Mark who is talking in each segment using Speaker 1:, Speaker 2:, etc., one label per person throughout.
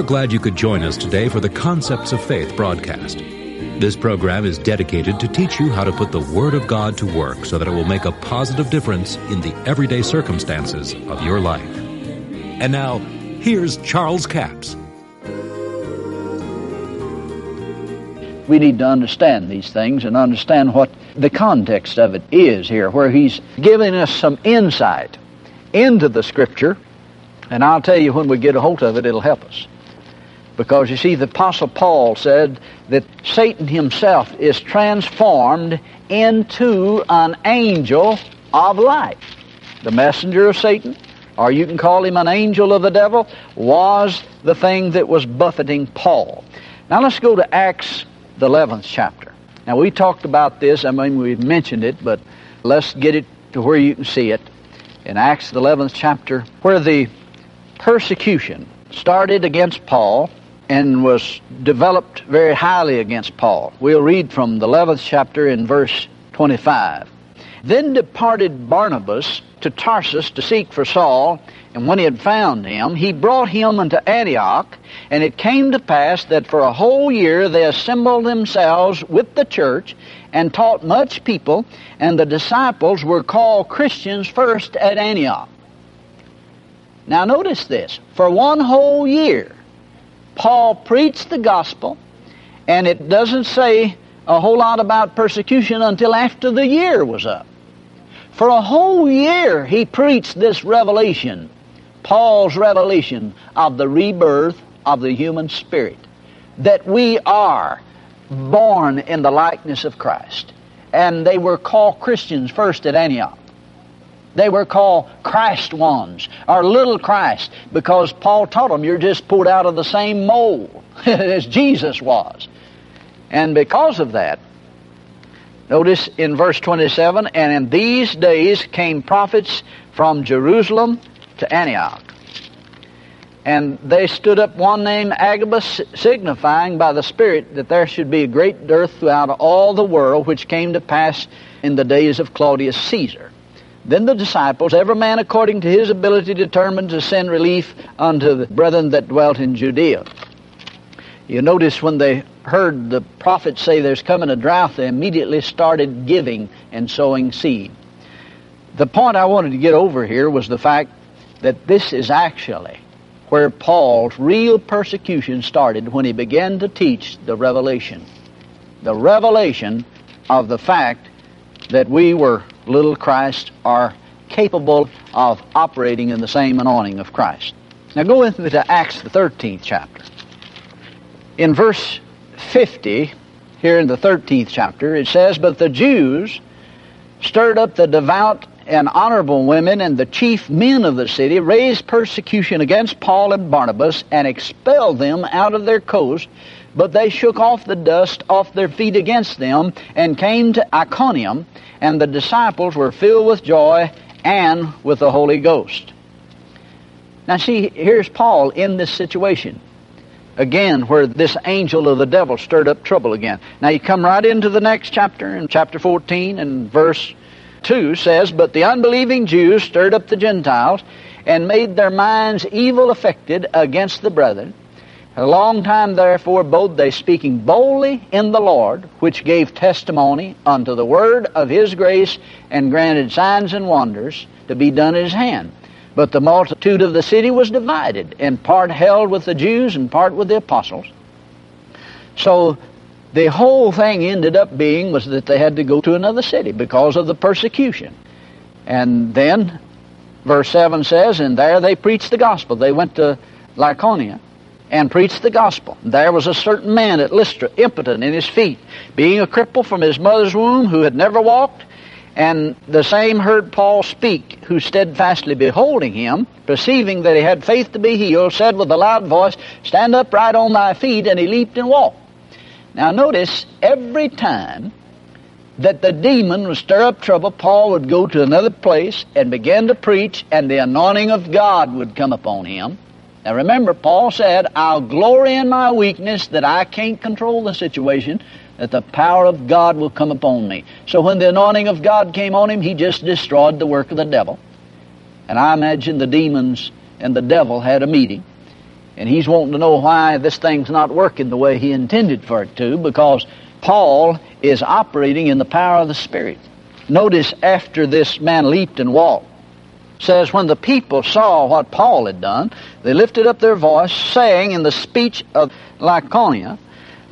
Speaker 1: are glad you could join us today for the Concepts of Faith broadcast. This program is dedicated to teach you how to put the Word of God to work so that it will make a positive difference in the everyday circumstances of your life. And now, here's Charles Capps.
Speaker 2: We need to understand these things and understand what the context of it is here, where he's giving us some insight into the Scripture. And I'll tell you, when we get a hold of it, it'll help us. Because you see, the Apostle Paul said that Satan himself is transformed into an angel of light. The messenger of Satan, or you can call him an angel of the devil, was the thing that was buffeting Paul. Now let's go to Acts, the 11th chapter. Now we talked about this, I mean, we've mentioned it, but let's get it to where you can see it. In Acts, the 11th chapter, where the persecution started against Paul and was developed very highly against Paul. We'll read from the 11th chapter in verse 25. Then departed Barnabas to Tarsus to seek for Saul, and when he had found him, he brought him unto Antioch. And it came to pass that for a whole year they assembled themselves with the church and taught much people, and the disciples were called Christians first at Antioch. Now notice this. For one whole year, Paul preached the gospel, and it doesn't say a whole lot about persecution until after the year was up. For a whole year, he preached this revelation, Paul's revelation of the rebirth of the human spirit, that we are born in the likeness of Christ. And they were called Christians first at Antioch. They were called Christ ones, or little Christ, because Paul taught them you're just pulled out of the same mold as Jesus was. And because of that, notice in verse 27 and in these days came prophets from Jerusalem to Antioch. And they stood up one named Agabus, signifying by the Spirit that there should be a great dearth throughout all the world, which came to pass in the days of Claudius Caesar. Then the disciples, every man according to his ability, determined to send relief unto the brethren that dwelt in Judea. You notice when they heard the prophet say there's coming a drought, they immediately started giving and sowing seed. The point I wanted to get over here was the fact that this is actually where Paul's real persecution started when he began to teach the revelation. The revelation of the fact that we were little Christ are capable of operating in the same anointing of Christ. Now go with me to Acts, the 13th chapter. In verse 50, here in the 13th chapter, it says, But the Jews stirred up the devout and honorable women and the chief men of the city, raised persecution against Paul and Barnabas, and expelled them out of their coast. But they shook off the dust off their feet against them, and came to Iconium, and the disciples were filled with joy and with the Holy Ghost. Now, see, here's Paul in this situation. Again, where this angel of the devil stirred up trouble again. Now, you come right into the next chapter, in chapter 14, and verse 2 says, But the unbelieving Jews stirred up the Gentiles and made their minds evil affected against the brethren. A long time therefore both they speaking boldly in the Lord, which gave testimony unto the word of his grace, and granted signs and wonders to be done at his hand. But the multitude of the city was divided, and part held with the Jews and part with the apostles. So the whole thing ended up being was that they had to go to another city because of the persecution. And then verse 7 says, And there they preached the gospel. They went to Lycaonia and preached the gospel. There was a certain man at Lystra, impotent in his feet, being a cripple from his mother's womb, who had never walked. And the same heard Paul speak, who steadfastly beholding him, perceiving that he had faith to be healed, said with a loud voice, Stand upright on thy feet, and he leaped and walked. Now notice, every time that the demon would stir up trouble, Paul would go to another place and begin to preach, and the anointing of God would come upon him. Now remember, Paul said, I'll glory in my weakness that I can't control the situation, that the power of God will come upon me. So when the anointing of God came on him, he just destroyed the work of the devil. And I imagine the demons and the devil had a meeting. And he's wanting to know why this thing's not working the way he intended for it to because Paul is operating in the power of the Spirit. Notice after this man leaped and walked, says, When the people saw what Paul had done, they lifted up their voice, saying in the speech of Lycaonia,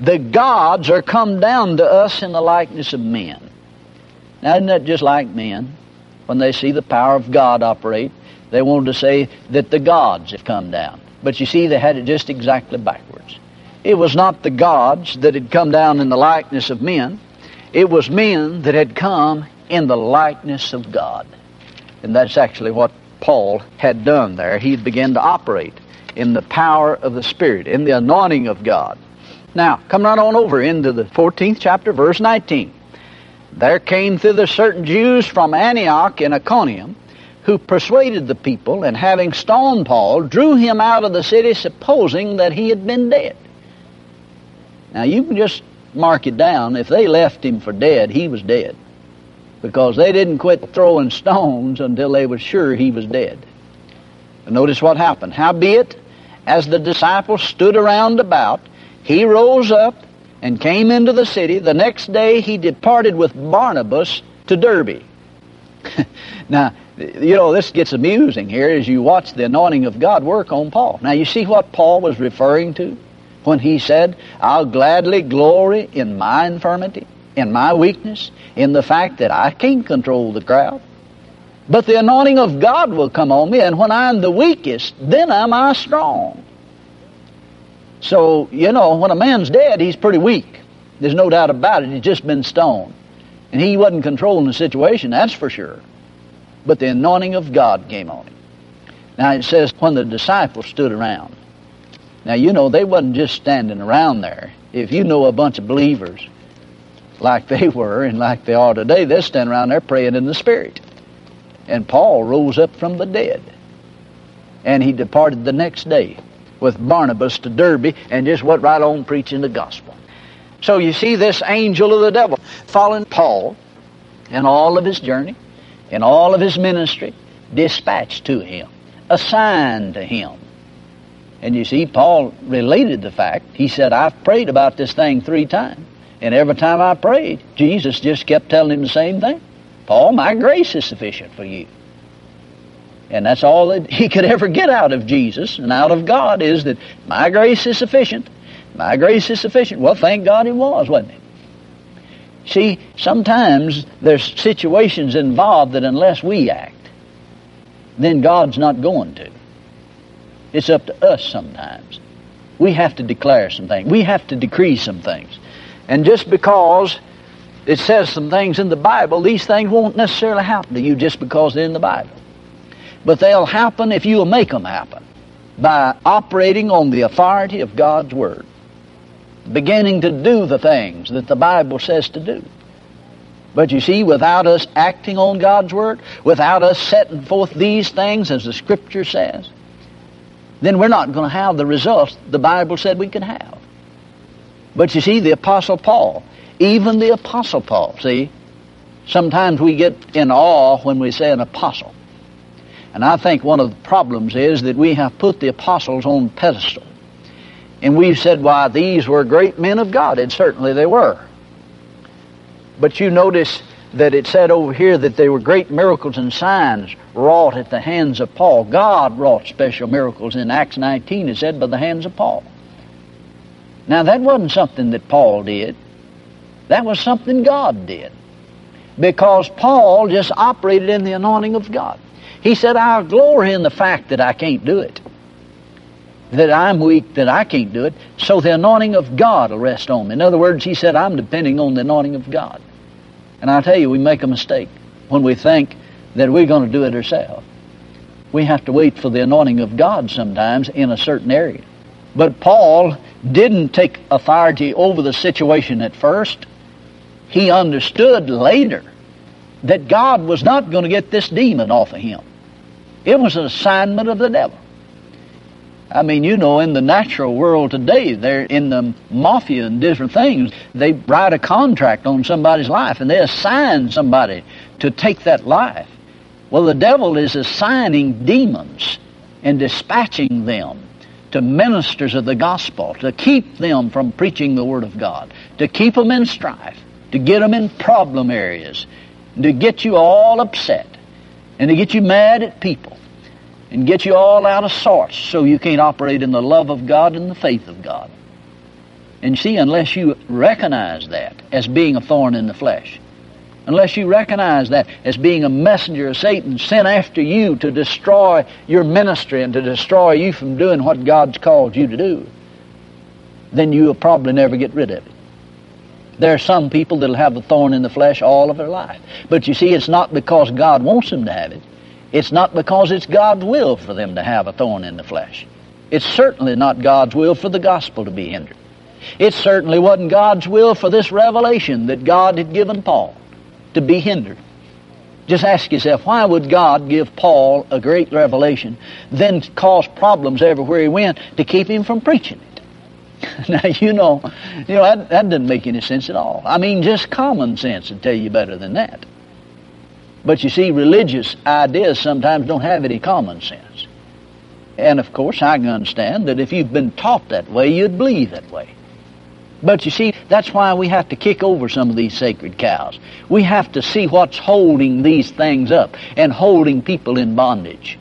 Speaker 2: The gods are come down to us in the likeness of men. Now, isn't that just like men? When they see the power of God operate, they wanted to say that the gods have come down. But you see, they had it just exactly backwards. It was not the gods that had come down in the likeness of men. It was men that had come in the likeness of God. And that's actually what Paul had done there. He began to operate in the power of the Spirit, in the anointing of God. Now, come right on over into the 14th chapter, verse 19. There came thither certain Jews from Antioch in Iconium, who persuaded the people, and having stoned Paul, drew him out of the city, supposing that he had been dead. Now, you can just mark it down. If they left him for dead, he was dead because they didn't quit throwing stones until they were sure he was dead. And notice what happened. Howbeit, as the disciples stood around about, he rose up and came into the city. The next day he departed with Barnabas to Derbe. now, you know, this gets amusing here as you watch the anointing of God work on Paul. Now, you see what Paul was referring to when he said, I'll gladly glory in my infirmity in my weakness, in the fact that I can't control the crowd. But the anointing of God will come on me, and when I'm the weakest, then am I strong. So, you know, when a man's dead, he's pretty weak. There's no doubt about it. He's just been stoned. And he wasn't controlling the situation, that's for sure. But the anointing of God came on him. Now it says, when the disciples stood around. Now, you know, they wasn't just standing around there. If you know a bunch of believers, like they were and like they are today, they're standing around there praying in the Spirit. And Paul rose up from the dead. And he departed the next day with Barnabas to Derbe and just went right on preaching the gospel. So you see this angel of the devil following Paul in all of his journey, in all of his ministry, dispatched to him, assigned to him. And you see, Paul related the fact. He said, I've prayed about this thing three times. And every time I prayed, Jesus just kept telling him the same thing. Paul, my grace is sufficient for you. And that's all that he could ever get out of Jesus and out of God is that my grace is sufficient. My grace is sufficient. Well, thank God it was, wasn't it? See, sometimes there's situations involved that unless we act, then God's not going to. It's up to us sometimes. We have to declare some things. We have to decree some things. And just because it says some things in the Bible, these things won't necessarily happen to you just because they're in the Bible. But they'll happen if you'll make them happen by operating on the authority of God's Word, beginning to do the things that the Bible says to do. But you see, without us acting on God's Word, without us setting forth these things as the Scripture says, then we're not going to have the results the Bible said we could have. But you see, the Apostle Paul, even the Apostle Paul, see, sometimes we get in awe when we say an apostle. And I think one of the problems is that we have put the apostles on pedestal. And we've said, why, these were great men of God. And certainly they were. But you notice that it said over here that there were great miracles and signs wrought at the hands of Paul. God wrought special miracles in Acts 19, it said, by the hands of Paul. Now, that wasn't something that Paul did. That was something God did. Because Paul just operated in the anointing of God. He said, I'll glory in the fact that I can't do it. That I'm weak, that I can't do it. So the anointing of God will rest on me. In other words, he said, I'm depending on the anointing of God. And I tell you, we make a mistake when we think that we're going to do it ourselves. We have to wait for the anointing of God sometimes in a certain area. But Paul didn't take authority over the situation at first. He understood later that God was not going to get this demon off of him. It was an assignment of the devil. I mean, you know, in the natural world today, they're in the mafia and different things. They write a contract on somebody's life and they assign somebody to take that life. Well, the devil is assigning demons and dispatching them to ministers of the gospel, to keep them from preaching the Word of God, to keep them in strife, to get them in problem areas, to get you all upset, and to get you mad at people, and get you all out of sorts so you can't operate in the love of God and the faith of God. And see, unless you recognize that as being a thorn in the flesh, unless you recognize that as being a messenger of Satan sent after you to destroy your ministry and to destroy you from doing what God's called you to do, then you'll probably never get rid of it. There are some people that'll have a thorn in the flesh all of their life. But you see, it's not because God wants them to have it. It's not because it's God's will for them to have a thorn in the flesh. It's certainly not God's will for the gospel to be hindered. It certainly wasn't God's will for this revelation that God had given Paul to be hindered. Just ask yourself, why would God give Paul a great revelation, then cause problems everywhere he went to keep him from preaching it? now you know, you know that, that doesn't make any sense at all. I mean, just common sense would tell you better than that. But you see, religious ideas sometimes don't have any common sense. And of course, I can understand that if you've been taught that way, you'd believe that way. But you see, that's why we have to kick over some of these sacred cows. We have to see what's holding these things up and holding people in bondage.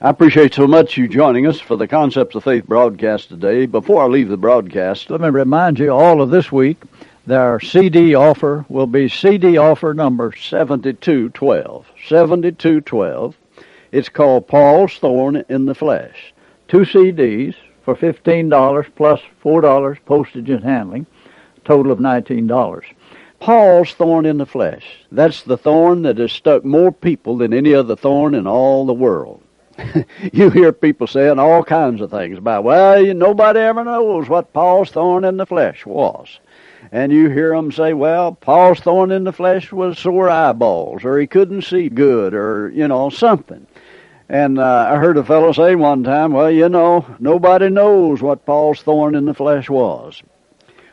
Speaker 3: I appreciate so much you joining us for the Concepts of Faith broadcast today. Before I leave the broadcast,
Speaker 2: let me remind you all of this week, their CD offer will be CD offer number 7212. 7212. It's called Paul's Thorn in the Flesh. Two CDs, for $15 plus $4 postage and handling, total of $19. Paul's thorn in the flesh. That's the thorn that has stuck more people than any other thorn in all the world. you hear people saying all kinds of things about, well, nobody ever knows what Paul's thorn in the flesh was. And you hear them say, well, Paul's thorn in the flesh was sore eyeballs, or he couldn't see good, or, you know, something. And uh, I heard a fellow say one time, well, you know, nobody knows what Paul's thorn in the flesh was.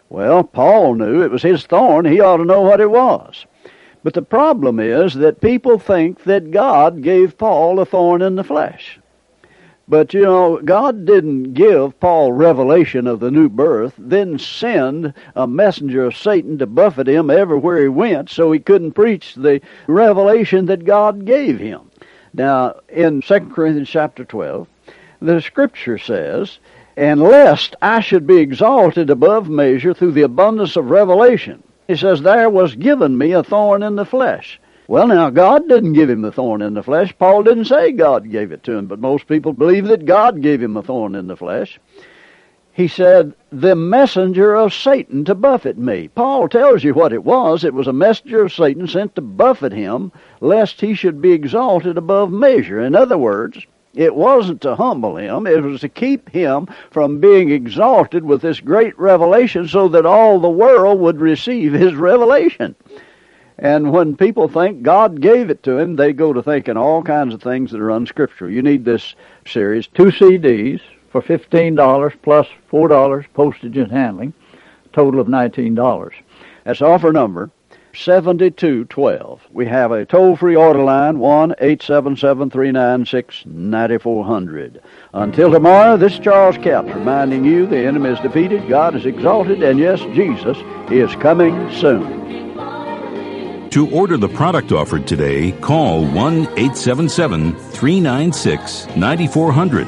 Speaker 2: Well, Paul knew it was his thorn. He ought to know what it was. But the problem is that people think that God gave Paul a thorn in the flesh. But you know, God didn't give Paul revelation of the new birth, then send a messenger of Satan to buffet him everywhere he went so he couldn't preach the revelation that God gave him. Now, in 2 Corinthians chapter 12, the scripture says, And lest I should be exalted above measure through the abundance of revelation. He says, There was given me a thorn in the flesh. Well, now, God didn't give him the thorn in the flesh. Paul didn't say God gave it to him, but most people believe that God gave him a thorn in the flesh he said, the messenger of Satan to buffet me. Paul tells you what it was. It was a messenger of Satan sent to buffet him, lest he should be exalted above measure. In other words, it wasn't to humble him, it was to keep him from being exalted with this great revelation so that all the world would receive his revelation. And when people think God gave it to him, they go to thinking all kinds of things that are unscriptural. You need this series, two CDs, for $15 plus $4 postage and handling, total of $19. That's offer number 7212. We have a toll-free order line, 1-877-396-9400. Until tomorrow, this is Charles Capps reminding you the enemy is defeated, God is exalted, and yes, Jesus is coming soon.
Speaker 1: To order the product offered today, call 1 877 396 9400